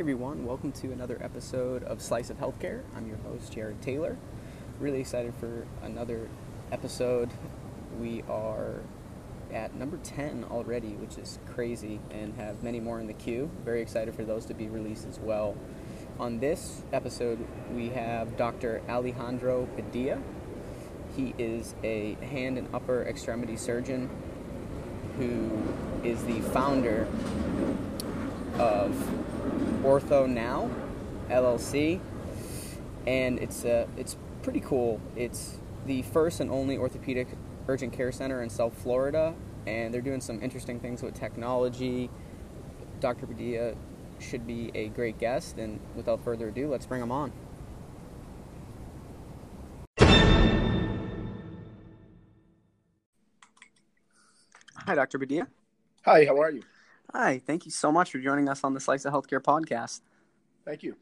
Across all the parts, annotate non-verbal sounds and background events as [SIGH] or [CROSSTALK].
everyone, welcome to another episode of Slice of Healthcare. I'm your host, Jared Taylor. Really excited for another episode. We are at number 10 already, which is crazy, and have many more in the queue. Very excited for those to be released as well. On this episode, we have Dr. Alejandro Badia. He is a hand and upper extremity surgeon who is the founder of Ortho Now LLC, and it's uh, it's pretty cool. It's the first and only orthopedic urgent care center in South Florida, and they're doing some interesting things with technology. Dr. Badia should be a great guest, and without further ado, let's bring him on. Hi, Dr. Badia. Hi, how are you? Hi, thank you so much for joining us on the Slice of Healthcare podcast. Thank you.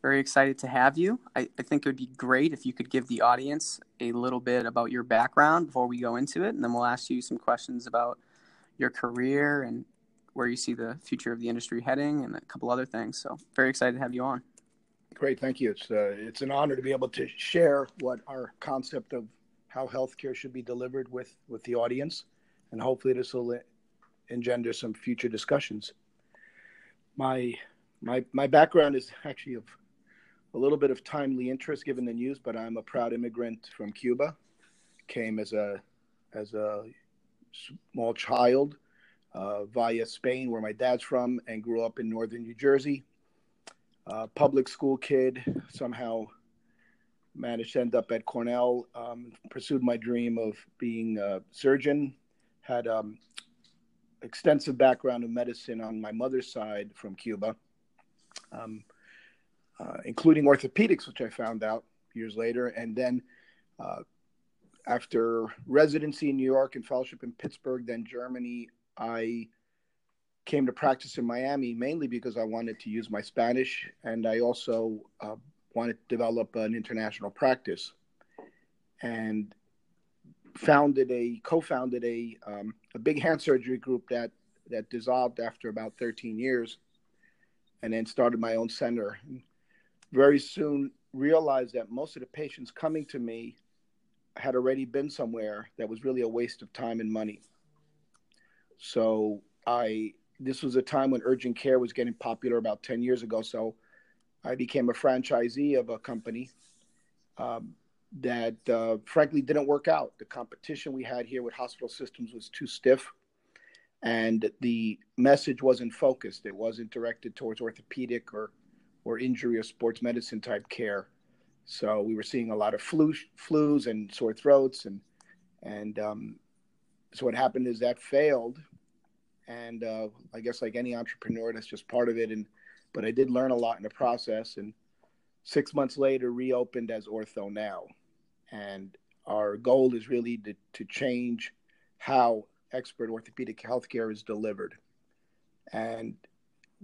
Very excited to have you. I, I, think it would be great if you could give the audience a little bit about your background before we go into it, and then we'll ask you some questions about your career and where you see the future of the industry heading, and a couple other things. So, very excited to have you on. Great, thank you. It's uh, it's an honor to be able to share what our concept of how healthcare should be delivered with with the audience, and hopefully this will engender some future discussions. My my my background is actually of a little bit of timely interest given the news, but I'm a proud immigrant from Cuba. Came as a as a small child uh, via Spain, where my dad's from, and grew up in northern New Jersey. Uh, public school kid, somehow managed to end up at Cornell. Um, pursued my dream of being a surgeon. Had um, extensive background in medicine on my mother's side from Cuba, um, uh, including orthopedics, which I found out years later. And then uh, after residency in New York and fellowship in Pittsburgh, then Germany, I came to practice in Miami mainly because I wanted to use my Spanish and I also uh, wanted to develop an international practice. And founded a co-founded a um, a big hand surgery group that that dissolved after about 13 years, and then started my own center. And very soon realized that most of the patients coming to me had already been somewhere that was really a waste of time and money. So I this was a time when urgent care was getting popular about 10 years ago. So I became a franchisee of a company. Um, that uh, frankly didn't work out. The competition we had here with hospital systems was too stiff, and the message wasn't focused. It wasn't directed towards orthopedic or or injury or sports medicine type care. So we were seeing a lot of flu, flus and sore throats, and and um, so what happened is that failed, and uh, I guess like any entrepreneur, that's just part of it. And but I did learn a lot in the process, and six months later reopened as Ortho Now and our goal is really to, to change how expert orthopedic healthcare is delivered. And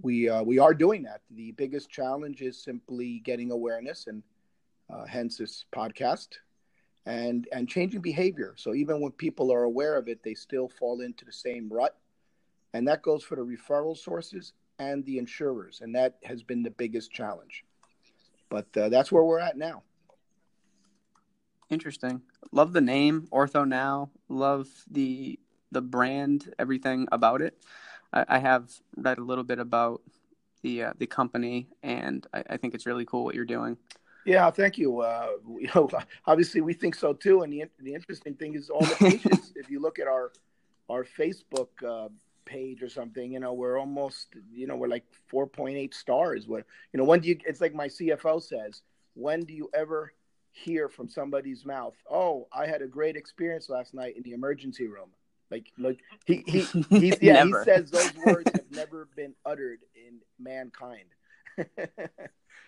we, uh, we are doing that. The biggest challenge is simply getting awareness, and uh, hence this podcast, and, and changing behavior. So even when people are aware of it, they still fall into the same rut. And that goes for the referral sources and the insurers. And that has been the biggest challenge. But uh, that's where we're at now. Interesting. Love the name Ortho Now. Love the the brand, everything about it. I, I have read a little bit about the uh, the company, and I, I, think it's really cool what you're doing. Yeah, thank you. Uh, [LAUGHS] you know, obviously we think so too. And the the interesting thing is all the [LAUGHS] patients. if you look at our our Facebook uh, page or something, you know, we're almost, you know, we're like 4.8 stars. What you know, when do you? It's like my CFO says, when do you ever hear from somebody's mouth, "Oh, I had a great experience last night in the emergency room." Like, like he he [LAUGHS] he's, yeah, he says those [LAUGHS] words have never been uttered in mankind. [LAUGHS]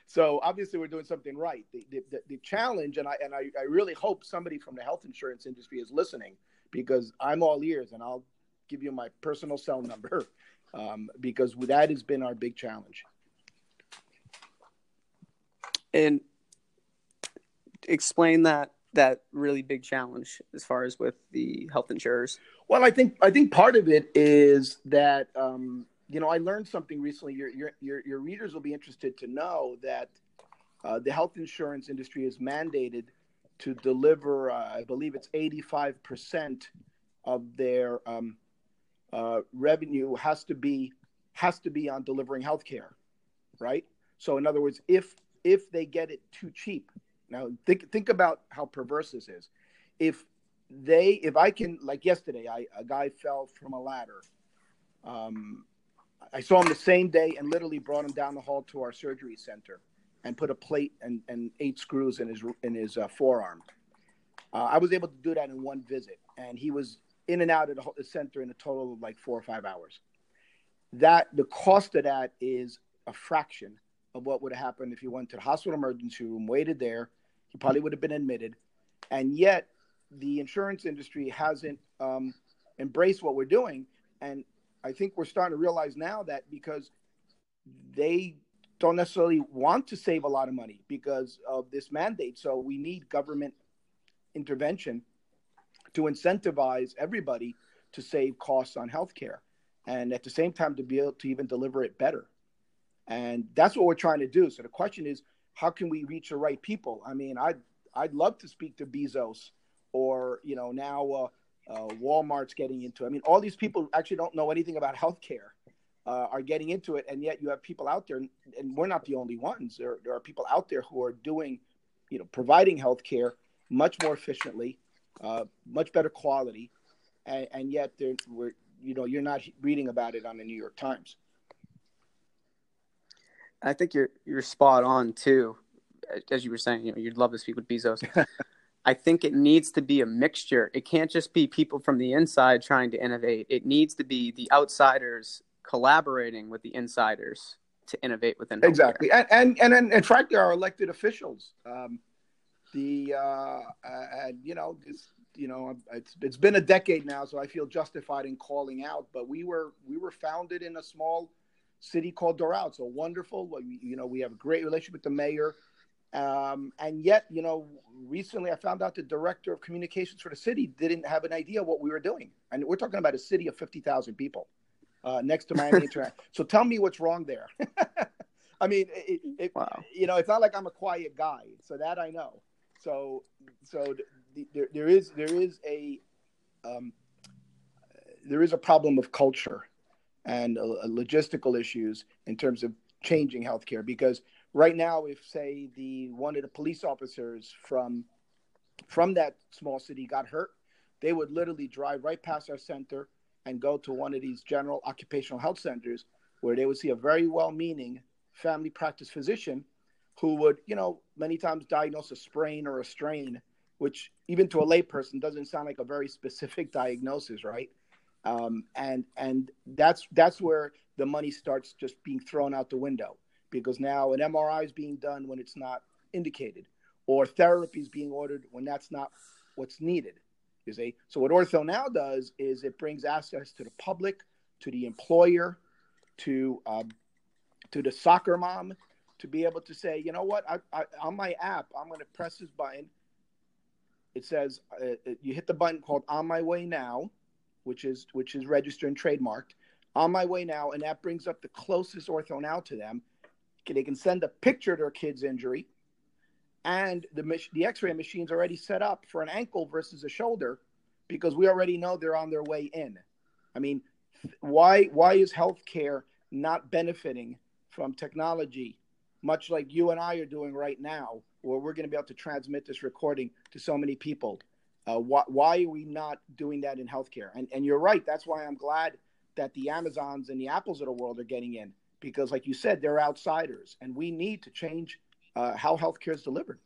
so obviously, we're doing something right. The, the, the challenge, and I and I, I really hope somebody from the health insurance industry is listening because I'm all ears, and I'll give you my personal cell number um, because that has been our big challenge. And explain that that really big challenge as far as with the health insurers? Well, I think I think part of it is that um, you know, I learned something recently. Your your your, readers will be interested to know that uh, the health insurance industry is mandated to deliver. Uh, I believe it's eighty five percent of their um, uh, revenue has to be has to be on delivering healthcare, right? So, in other words, if if they get it too cheap, now think think about how perverse this is. If they, if I can, like yesterday, I a guy fell from a ladder. Um, I saw him the same day and literally brought him down the hall to our surgery center and put a plate and, and eight screws in his in his uh, forearm. Uh, I was able to do that in one visit, and he was in and out of the center in a total of like four or five hours. That the cost of that is a fraction of what would have happened if you went to the hospital emergency room, waited there. He probably would have been admitted, and yet the insurance industry hasn't um, embraced what we're doing. And I think we're starting to realize now that because they don't necessarily want to save a lot of money because of this mandate. So we need government intervention to incentivize everybody to save costs on healthcare and at the same time to be able to even deliver it better. And that's what we're trying to do. So the question is, how can we reach the right people? I mean, I'd, I'd love to speak to Bezos or, you know, now uh, uh, Walmart's getting into. I mean, all these people actually don't know anything about healthcare. Uh, are getting into it, and yet you have people out there, and we're not the only ones. There, there are people out there who are doing, you know, providing healthcare much more efficiently, uh, much better quality, and, and yet we're you know you're not reading about it on the New York Times. I think you're you're spot on too, as you were saying. You know, you'd love to speak with Bezos. [LAUGHS] I think it needs to be a mixture. It can't just be people from the inside trying to innovate. It needs to be the outsiders collaborating with the insiders to innovate within healthcare. exactly and, and and and in fact there are elected officials um, the uh, and you know it's you know it's it's been a decade now, so I feel justified in calling out. But we were we were founded in a small city called Doral. So wonderful. You know, we have a great relationship with the mayor. Um, and yet, you know, recently I found out the director of communications for the city didn't have an idea what we were doing. And we're talking about a city of 50,000 people uh, next to Miami [LAUGHS] International. So tell me what's wrong there. [LAUGHS] I mean, it, it, wow. you know, it's not like I'm a quiet guy. So that I know. So, so the, there, there is there is a um, there is a problem of culture and uh, logistical issues in terms of changing healthcare because right now, if say the one of the police officers from from that small city got hurt, they would literally drive right past our center and go to one of these general occupational health centers where they would see a very well-meaning family practice physician who would, you know, many times diagnose a sprain or a strain, which even to a layperson doesn't sound like a very specific [LAUGHS] diagnosis, right? Um, and and that's that's where the money starts just being thrown out the window because now an MRI is being done when it's not indicated, or therapy is being ordered when that's not what's needed. You see, so what Ortho now does is it brings access to the public, to the employer, to um, to the soccer mom, to be able to say, you know what, I, I, on my app, I'm going to press this button. It says uh, uh, you hit the button called "On My Way Now," which is which is registered and trademarked. On my way now, and that brings up the closest ortho now to them. They can send a picture of their kid's injury, and the the X-ray machine's already set up for an ankle versus a shoulder, because we already know they're on their way in. I mean, why why is healthcare not benefiting from technology much like you and I are doing right now, where we're going to be able to transmit this recording to so many people. Uh, wh- why are we not doing that in healthcare? And, and you're right. That's why I'm glad that the Amazons and the Apples of the world are getting in because, like you said, they're outsiders, and we need to change uh, how healthcare is delivered.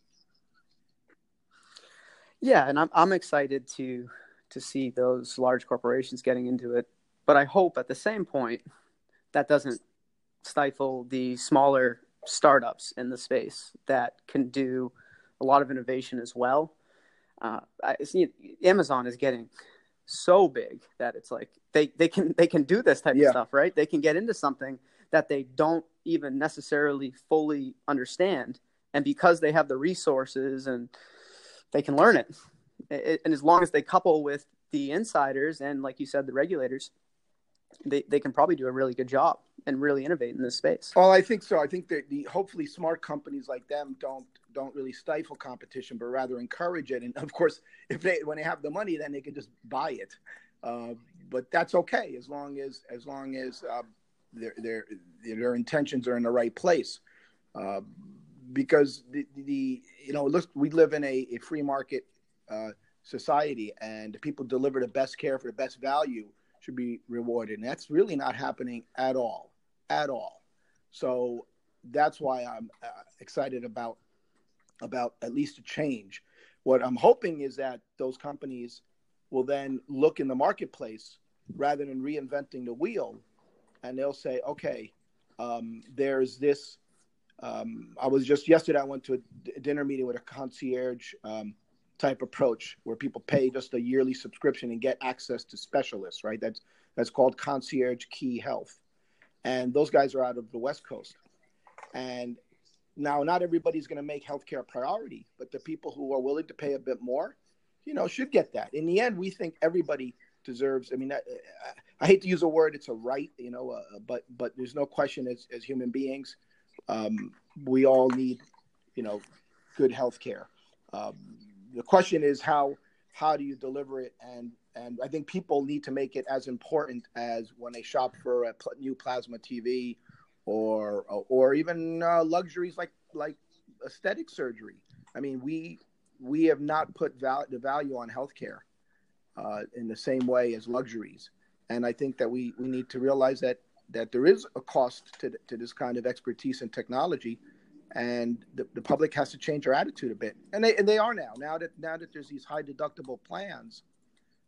Yeah, and I'm I'm excited to to see those large corporations getting into it, but I hope at the same point that doesn't stifle the smaller startups in the space that can do a lot of innovation as well. Uh, I see Amazon is getting so big that it's like they, they can they can do this type yeah. of stuff, right? They can get into something that they don't even necessarily fully understand, and because they have the resources and they can learn it, it and as long as they couple with the insiders and, like you said, the regulators, they, they can probably do a really good job and really innovate in this space. Well, I think so. I think that the hopefully smart companies like them don't don't really stifle competition, but rather encourage it. And of course, if they when they have the money, then they can just buy it. Uh, but that's okay as long as as long as uh, their their their intentions are in the right place. Uh, because the, the you know look we live in a, a free market uh, society and people deliver the best care for the best value should be rewarded and that's really not happening at all at all so that's why i'm uh, excited about about at least a change what i'm hoping is that those companies will then look in the marketplace rather than reinventing the wheel and they'll say okay um, there's this um, I was just yesterday. I went to a dinner meeting with a concierge um, type approach where people pay just a yearly subscription and get access to specialists. Right. That's that's called Concierge Key Health, and those guys are out of the West Coast. And now, not everybody's going to make healthcare a priority, but the people who are willing to pay a bit more, you know, should get that. In the end, we think everybody deserves. I mean, I, I hate to use a word; it's a right, you know, uh, but but there's no question as as human beings um, we all need, you know, good healthcare. Um, the question is how how do you deliver it and and I think people need to make it as important as when they shop for a pl- new plasma TV or or even uh, luxuries like like aesthetic surgery. I mean, we we have not put val- the value on healthcare uh, in the same way as luxuries, and I think that we we need to realize that that there is a cost to, to this kind of expertise and technology. And the, the public has to change their attitude a bit. And they, and they are now now that now that there's these high deductible plans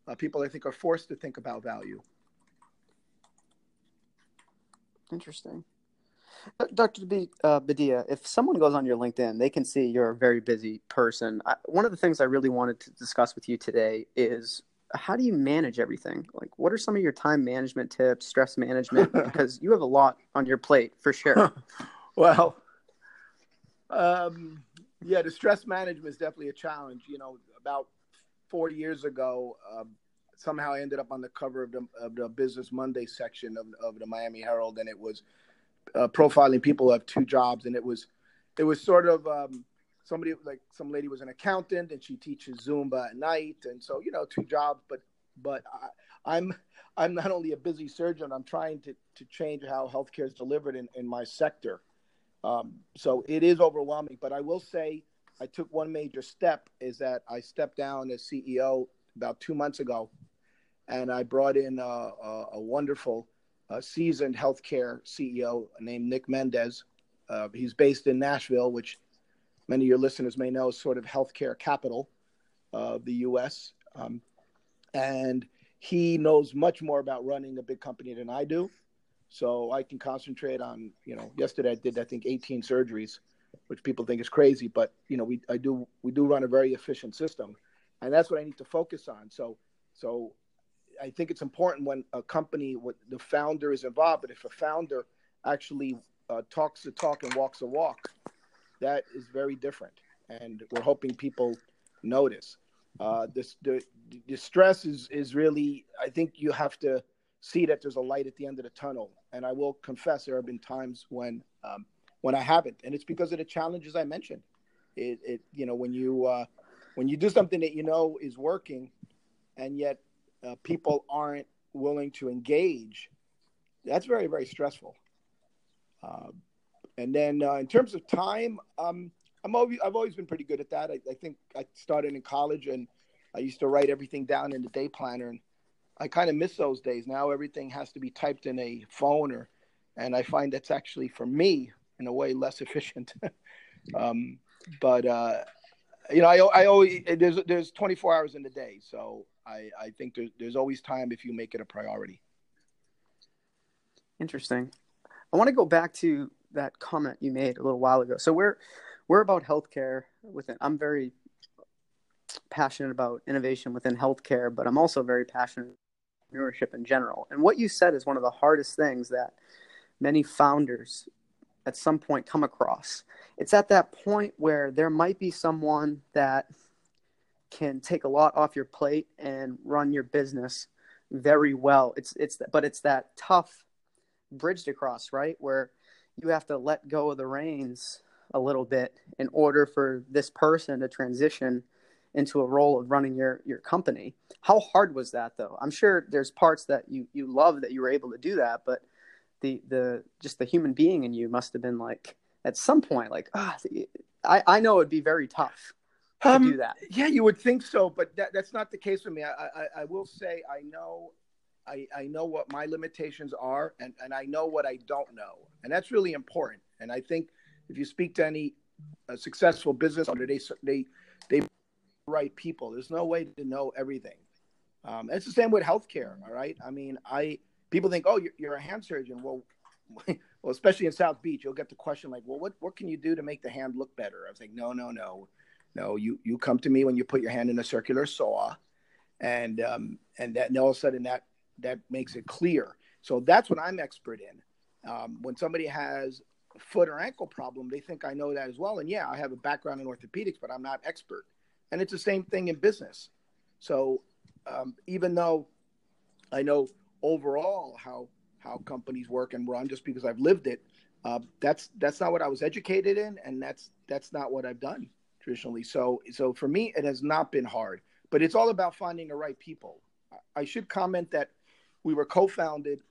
uh, people i think are forced to think about value interesting Dr. B, uh, Badia, if someone goes on your LinkedIn, they can see you're a very busy person. I, one of the things I really wanted to discuss with you today is how do you manage everything? Like, what are some of your time management tips, stress management? [LAUGHS] because you have a lot on your plate for sure. [LAUGHS] well, um, yeah, the stress management is definitely a challenge. You know, about four years ago, um, somehow I ended up on the cover of the, of the Business Monday section of, of the Miami Herald, and it was uh, profiling people who have two jobs, and it was it was sort of um, somebody like some lady was an accountant and she teaches Zumba at night, and so you know two jobs. But but I, I'm I'm not only a busy surgeon. I'm trying to to change how healthcare is delivered in in my sector. Um, so it is overwhelming. But I will say I took one major step is that I stepped down as CEO about two months ago, and I brought in a, a, a wonderful, uh, seasoned healthcare CEO named Nick Mendez. Uh, he's based in Nashville, which many of your listeners may know, is sort of healthcare capital of the U.S. Um, and he knows much more about running a big company than I do. So I can concentrate on, you know, yesterday I did I think 18 surgeries, which people think is crazy, but you know, we I do we do run a very efficient system, and that's what I need to focus on. So so I think it's important when a company, with the founder is involved, but if a founder actually uh, talks the talk and walks the walk, that is very different, and we're hoping people notice. Uh, this the, the stress is is really. I think you have to see that there's a light at the end of the tunnel. And I will confess, there have been times when um, when I haven't, and it's because of the challenges I mentioned. It, it you know when you uh, when you do something that you know is working, and yet uh, people aren't willing to engage, that's very very stressful. Uh, and then uh, in terms of time, um, I'm always, I've always been pretty good at that. I, I, think I started in college and I used to write everything down in the day planner, and I kind of miss those days. Now everything has to be typed in a phone, or and I find that's actually for me in a way less [LAUGHS] efficient. um, but uh, you know, I, I always there's there's 24 hours in the day, so I, I think there's there's always time if you make it a priority. Interesting. I want to go back to that comment you made a little while ago. So we're we're about healthcare within. I'm very passionate about innovation within healthcare, but I'm also very passionate entrepreneurship in general. And what you said is one of the hardest things that many founders at some point come across. It's at that point where there might be someone that can take a lot off your plate and run your business very well. It's it's but it's that tough bridge to cross, right? Where you have to let go of the reins a little bit in order for this person to transition into a role of running your your company. How hard was that though? I'm sure there's parts that you you love that you were able to do that, but the the just the human being in you must have been like at some point like ah I I know it'd be very tough to Um, do that. Yeah, you would think so, but that, that's not the case for me. I, I, I will say I know I, I know what my limitations are and, and I know what I don't know. And that's really important. And I think if you speak to any uh, successful business owner, they, they, they right people. There's no way to know everything. Um, it's the same with healthcare. All right. I mean, I, people think, oh, you're, you're a hand surgeon. Well, [LAUGHS] well, especially in South Beach, you'll get the question like, well, what, what can you do to make the hand look better? I was like, no, no, no, no. You, you come to me when you put your hand in a circular saw and, um, and that, and all of a sudden that, that makes it clear. So that's what I'm expert in. Um, when somebody has foot or ankle problem, they think I know that as well. And yeah, I have a background in orthopedics, but I'm not expert. And it's the same thing in business. So um, even though I know overall how how companies work and run, just because I've lived it, uh, that's that's not what I was educated in, and that's that's not what I've done traditionally. So so for me, it has not been hard, but it's all about finding the right people. I should comment that we were co-founded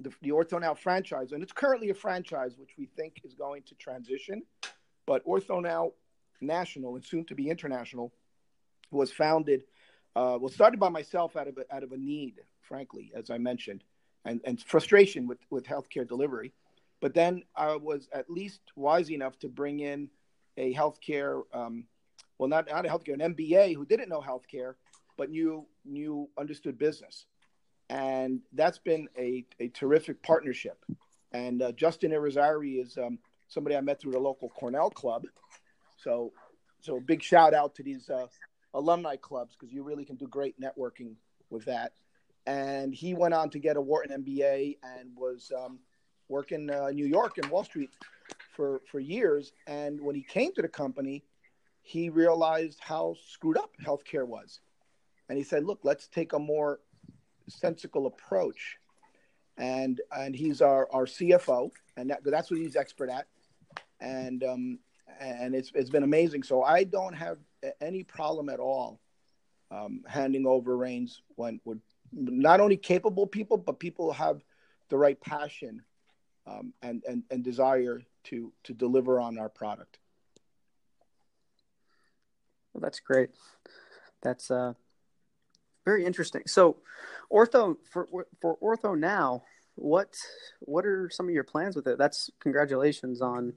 the, the OrthoNow franchise, and it's currently a franchise which we think is going to transition. But OrthoNow National and soon to be international was founded, uh, was started by myself out of a, out of a need, frankly, as I mentioned, and, and frustration with with healthcare delivery. But then I was at least wise enough to bring in a healthcare, um, well, not not a healthcare, an MBA who didn't know healthcare, but knew knew understood business and that's been a, a terrific partnership. And uh, Justin Irizarry is um, somebody I met through the local Cornell club. So, so big shout out to these uh, alumni clubs because you really can do great networking with that. And he went on to get a Wharton MBA and was um, working uh, New York and Wall Street for for years. And when he came to the company, he realized how screwed up healthcare was, and he said, "Look, let's take a more sensical approach. And and he's our, our CFO, and that, that's what he's expert at. And um, and it's it's been amazing. So I don't have any problem at all um, handing over reins when with not only capable people, but people who have the right passion um, and, and and desire to to deliver on our product. Well, that's great. That's uh, very interesting. So, ortho for for ortho now, what what are some of your plans with it? That's congratulations on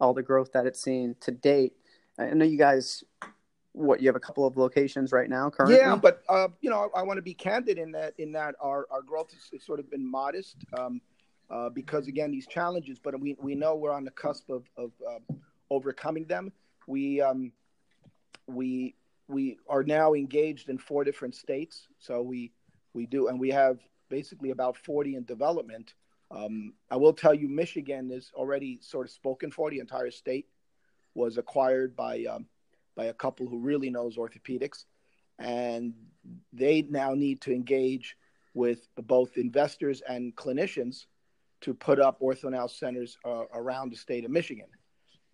all the growth that it's seen to date. I know you guys. What you have a couple of locations right now currently? Yeah, but uh, you know, I, I want to be candid in that in that our, our growth has, sort of been modest um, uh, because again these challenges, but we we know we're on the cusp of of uh, overcoming them. We um, we we are now engaged in four different states. So we we do, and we have basically about 40 in development. Um, I will tell you, Michigan is already sort of spoken for. The entire state was acquired by um, by a couple who really knows orthopedics, and they now need to engage with both investors and clinicians to put up orthonow centers uh, around the state of Michigan.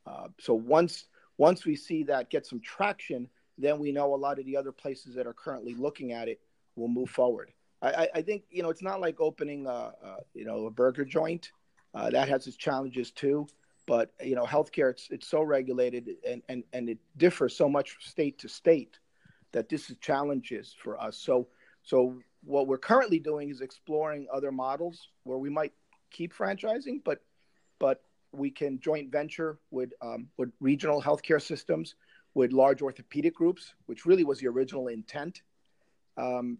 Uh, so once once we see that get some traction, then we know a lot of the other places that are currently looking at it will move forward. I, I think you know it's not like opening a, a you know a burger joint. Uh, that has its challenges too. But you know, healthcare it's it's so regulated and, and, and it differs so much state to state that this is challenges for us. So so what we're currently doing is exploring other models where we might keep franchising, but but we can joint venture with um, with regional healthcare systems, with large orthopedic groups, which really was the original intent. Um,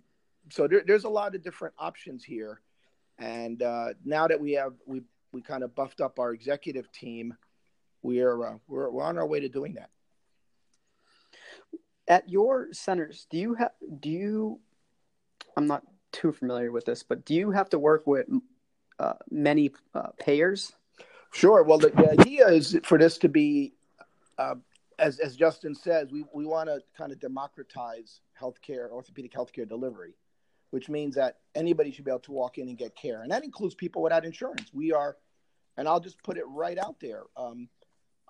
so there, there's a lot of different options here, and uh, now that we have we we kind of buffed up our executive team, we're uh, we're we're on our way to doing that. At your centers, do you have do you? I'm not too familiar with this, but do you have to work with uh, many uh, payers? Sure. Well, the, the, idea is for this to be, uh, as as Justin says, we we want to kind of democratize healthcare, orthopedic healthcare delivery. Which means that anybody should be able to walk in and get care, and that includes people without insurance. We are, and I'll just put it right out there. Um,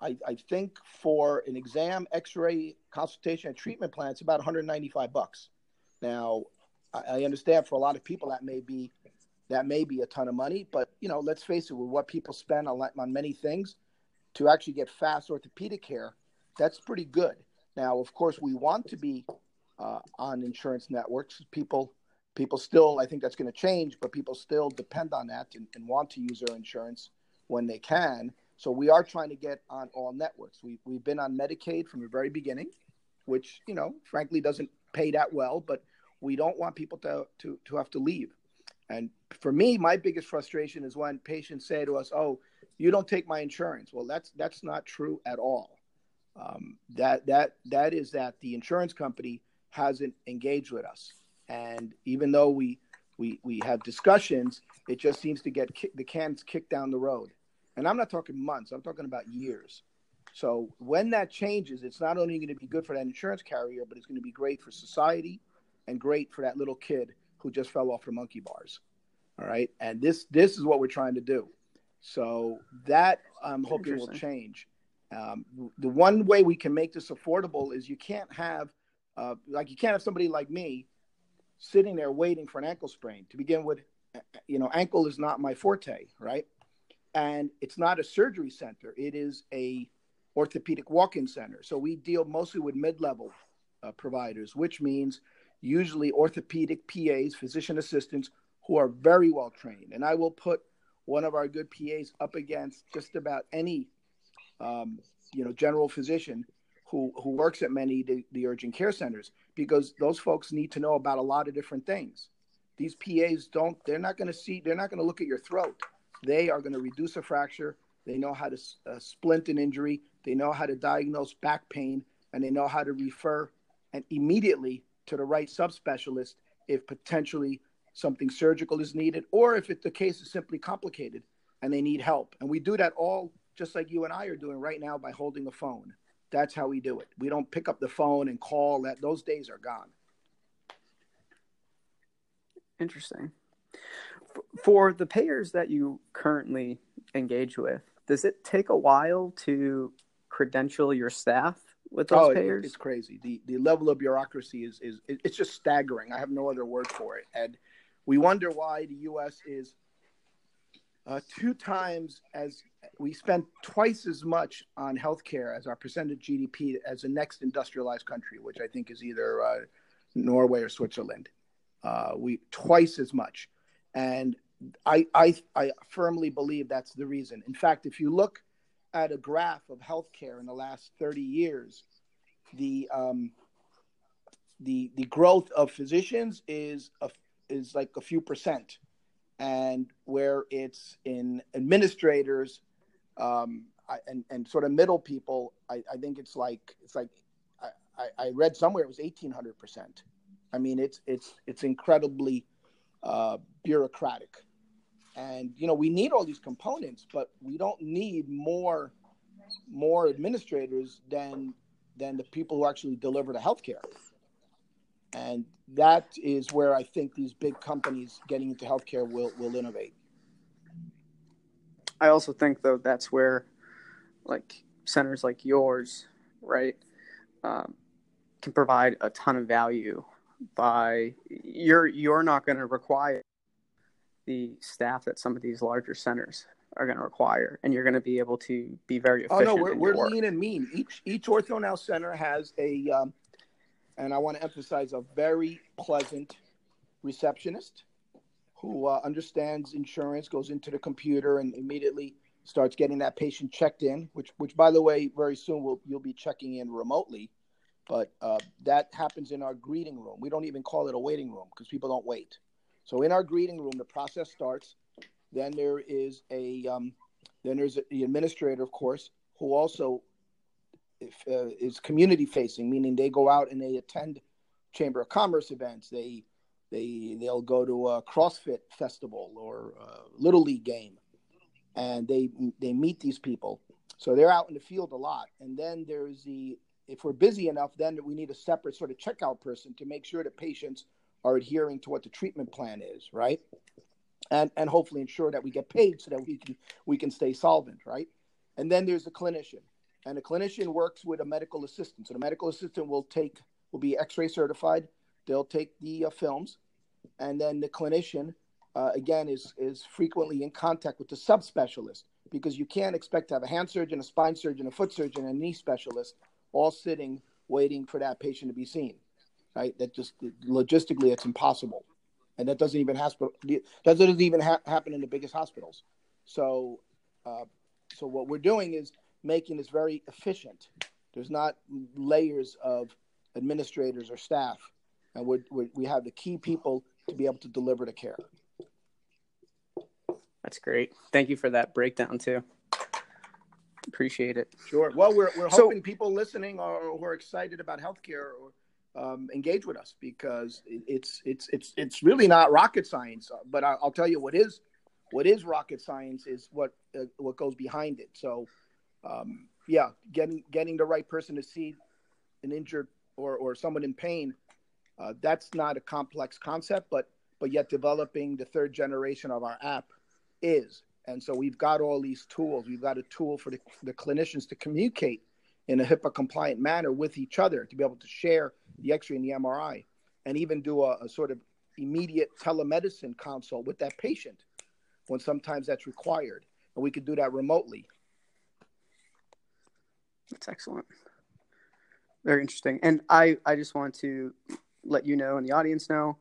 I, I, think for an exam, X-ray, consultation, and treatment plan, it's about 195 bucks. Now, I, I understand for a lot of people that may be that may be a ton of money, but you know, let's face it, with what people spend on, on many things, to actually get fast orthopedic care, that's pretty good. Now, of course, we want to be uh, on insurance networks. People people still, I think that's going to change, but people still depend on that and, and, want to use their insurance when they can. So we are trying to get on all networks. We, we've been on Medicaid from the very beginning, which, you know, frankly doesn't pay that well, but we don't want people to, to, to have to leave. And for me, my biggest frustration is when patients say to us, "Oh, you don't take my insurance." Well, that's that's not true at all. Um, that that that is that the insurance company hasn't engaged with us. And even though we we we have discussions, it just seems to get kick, the cans kicked down the road. And I'm not talking months; I'm talking about years. So when that changes, it's not only going to be good for that insurance carrier, but it's going to be great for society and great for that little kid who just fell off the monkey bars. All right, and this this is what we're trying to do. So that I'm hoping will change. Um, the one way we can make this affordable is you can't have uh, like you can't have somebody like me sitting there waiting for an ankle sprain. To begin with, you know, ankle is not my forte, right? And it's not a surgery center. It is a orthopedic walk-in center. So we deal mostly with mid-level uh, providers, which means usually orthopedic PAs, physician assistants, who are very well trained. And I will put one of our good PAs up against just about any, um, you know, general physician who who works at many the, the urgent care centers because those folks need to know about a lot of different things. These PAs don't they're not going to see they're not going to look at your throat. They are going to reduce a fracture. They know how to uh, splint an injury. They know how to diagnose back pain, and they know how to refer and immediately to the right subspecialist if potentially something surgical is needed, or if it, the case is simply complicated and they need help. And we do that all just like you and I are doing right now by holding a phone. That's how we do it. We don't pick up the phone and call. That those days are gone. Interesting. For the payers that you currently engage with, does it take a while to credential your staff with those oh, payers? It's crazy. The the level of bureaucracy is is it's just staggering. I have no other word for it. And we wonder why the U.S. is uh, two times as we spend twice as much on healthcare as our percentage GDP as the next industrialized country, which I think is either uh, Norway or Switzerland. Uh, we twice as much, and I, I I firmly believe that's the reason. In fact, if you look at a graph of healthcare in the last 30 years, the um, the the growth of physicians is a, is like a few percent and where it's in administrators um, and and sort of middle people, I, I think it's like it's like I, I read somewhere it was eighteen hundred percent. I mean, it's it's it's incredibly uh, bureaucratic, and you know we need all these components, but we don't need more more administrators than than the people who actually deliver the healthcare. And that is where I think these big companies getting into healthcare will, will innovate. I also think, though, that's where like centers like yours, right, um, can provide a ton of value by you're you're not going to require the staff that some of these larger centers are going to require, and you're going to be able to be very efficient. Oh no, we're, we're lean and mean. Each each ortho now center has a um, and I want to emphasize a very pleasant receptionist who uh, understands insurance, goes into the computer, and immediately starts getting that patient checked in. Which, which by the way, very soon will you'll be checking in remotely. But uh, that happens in our greeting room. We don't even call it a waiting room because people don't wait. So in our greeting room, the process starts. Then there is a um, then there's a, the administrator, of course, who also uh, is community facing, meaning they go out and they attend chamber of commerce events. They they they'll go to a CrossFit festival or a little league game, and they they meet these people. So they're out in the field a lot. And then there's the if we're busy enough, then we need a separate sort of checkout person to make sure that patients are adhering to what the treatment plan is, right? And and hopefully ensure that we get paid so that we can we can stay solvent, right? And then there's a clinician, and the clinician works with a medical assistant. So the medical assistant will take will be X-ray certified. They'll take the uh, films, and then the clinician uh, again is is frequently in contact with the subspecialist because you can't expect to have a hand surgeon, a spine surgeon, a foot surgeon, and a knee specialist all sitting waiting for that patient to be seen. Right? That just logistically, it's impossible, and that doesn't even hospital that doesn't even ha- happen in the biggest hospitals. So, uh, so what we're doing is making is very efficient. There's not layers of administrators or staff, and we're, we're, we have the key people to be able to deliver the care. That's great. Thank you for that breakdown too. Appreciate it. Sure. Well, we're, we're so, hoping people listening are who are excited about healthcare or um, engage with us because it's it's it's it's really not rocket science. But I, will tell you what is what is rocket science is what uh, what goes behind it. So, um, yeah, getting getting the right person to see an injured or or someone in pain, uh, that's not a complex concept. But but yet developing the third generation of our app is. And so we've got all these tools. We've got a tool for the, the clinicians to communicate in a HIPAA compliant manner with each other to be able to share the X ray and the MRI and even do a, a sort of immediate telemedicine consult with that patient when sometimes that's required. And we could do that remotely. That's excellent. Very interesting. And I, I just want to let you know and the audience know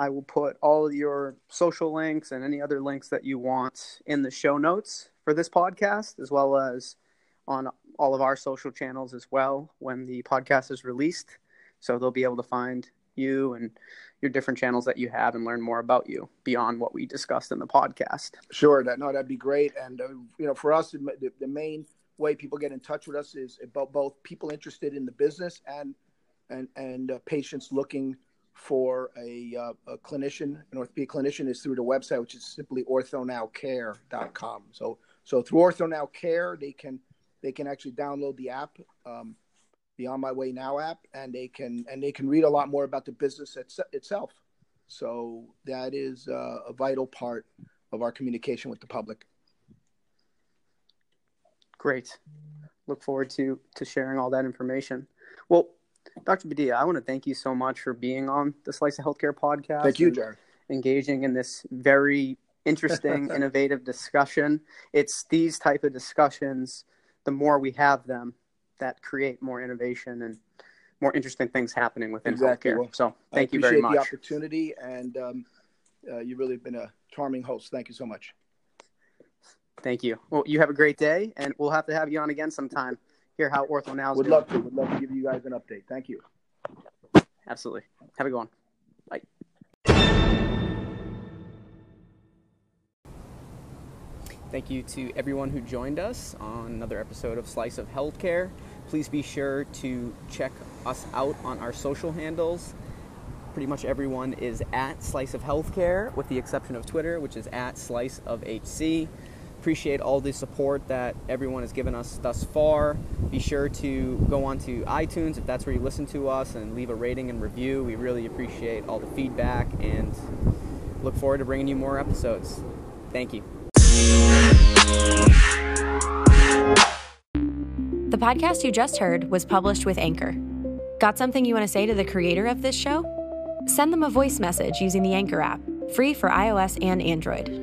I will put all of your social links and any other links that you want in the show notes for this podcast, as well as on all of our social channels as well when the podcast is released. So they'll be able to find you and your different channels that you have and learn more about you beyond what we discussed in the podcast. Sure, that no, that'd be great. And uh, you know, for us, the, the main way people get in touch with us is about both people interested in the business and and and uh, patients looking for a, uh, a clinician, an orthopedic clinician, is through the website, which is simply orthonowcare.com. So, so through OrthoNow Care, they can they can actually download the app, um, the On My Way Now app, and they can and they can read a lot more about the business it's, itself. So that is uh, a vital part of our communication with the public. Great. Look forward to to sharing all that information. Well, Dr. Badia, I want to thank you so much for being on the Slice of Healthcare podcast. Thank you, Jared. Engaging in this very interesting, [LAUGHS] innovative discussion. It's these type of discussions, the more we have them, that create more innovation and more interesting things happening within exactly. healthcare. Well, so thank you very much. the opportunity, and um, uh, you've really been a charming host. Thank you so much. Thank you. Well, you have a great day, and we'll have to have you on again sometime hear how Ortho now is Would love to. Would love to give you guys an update. Thank you. Absolutely. Have a good one. Bye. Thank you to everyone who joined us on another episode of Slice of Healthcare. Please be sure to check us out on our social handles. Pretty much everyone is at Slice of Healthcare, with the exception of Twitter, which is at Slice of HC appreciate all the support that everyone has given us thus far. Be sure to go on to iTunes if that's where you listen to us and leave a rating and review. We really appreciate all the feedback and look forward to bringing you more episodes. Thank you. The podcast you just heard was published with Anchor. Got something you want to say to the creator of this show? Send them a voice message using the Anchor app, free for iOS and Android.